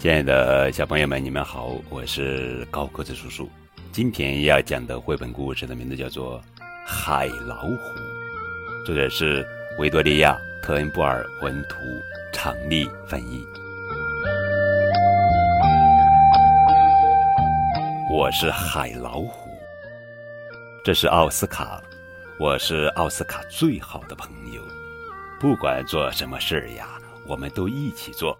亲爱的小朋友们，你们好，我是高个子叔叔。今天要讲的绘本故事的名字叫做《海老虎》，作者是维多利亚·特恩布尔文图，常丽翻译。我是海老虎，这是奥斯卡，我是奥斯卡最好的朋友。不管做什么事儿呀，我们都一起做。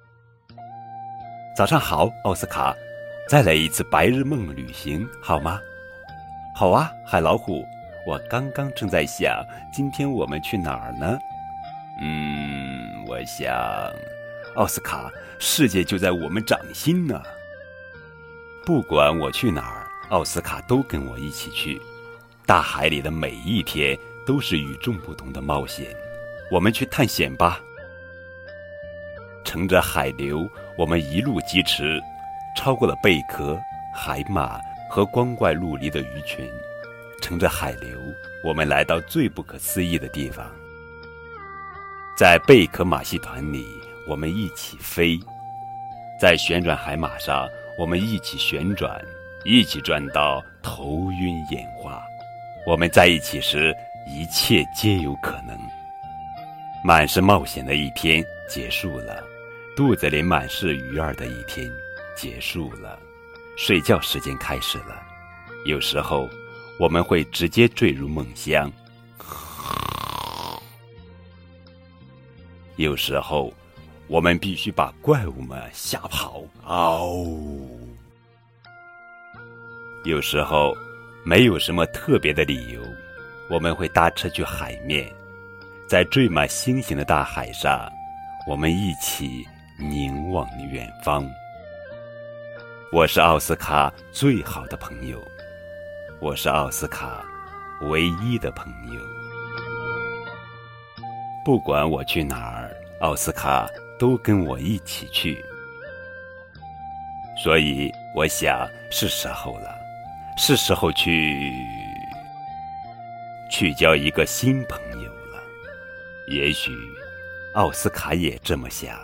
早上好，奥斯卡，再来一次白日梦旅行好吗？好啊，海老虎，我刚刚正在想，今天我们去哪儿呢？嗯，我想，奥斯卡，世界就在我们掌心呢。不管我去哪儿，奥斯卡都跟我一起去。大海里的每一天都是与众不同的冒险，我们去探险吧。乘着海流，我们一路疾驰，超过了贝壳、海马和光怪陆离的鱼群。乘着海流，我们来到最不可思议的地方。在贝壳马戏团里，我们一起飞；在旋转海马上，我们一起旋转，一起转到头晕眼花。我们在一起时，一切皆有可能。满是冒险的一天结束了。肚子里满是鱼儿的一天结束了，睡觉时间开始了。有时候我们会直接坠入梦乡，有时候我们必须把怪物们吓跑。嗷！有时候没有什么特别的理由，我们会搭车去海面，在缀满星星的大海上，我们一起。凝望远方，我是奥斯卡最好的朋友，我是奥斯卡唯一的朋友。不管我去哪儿，奥斯卡都跟我一起去。所以，我想是时候了，是时候去去交一个新朋友了。也许，奥斯卡也这么想。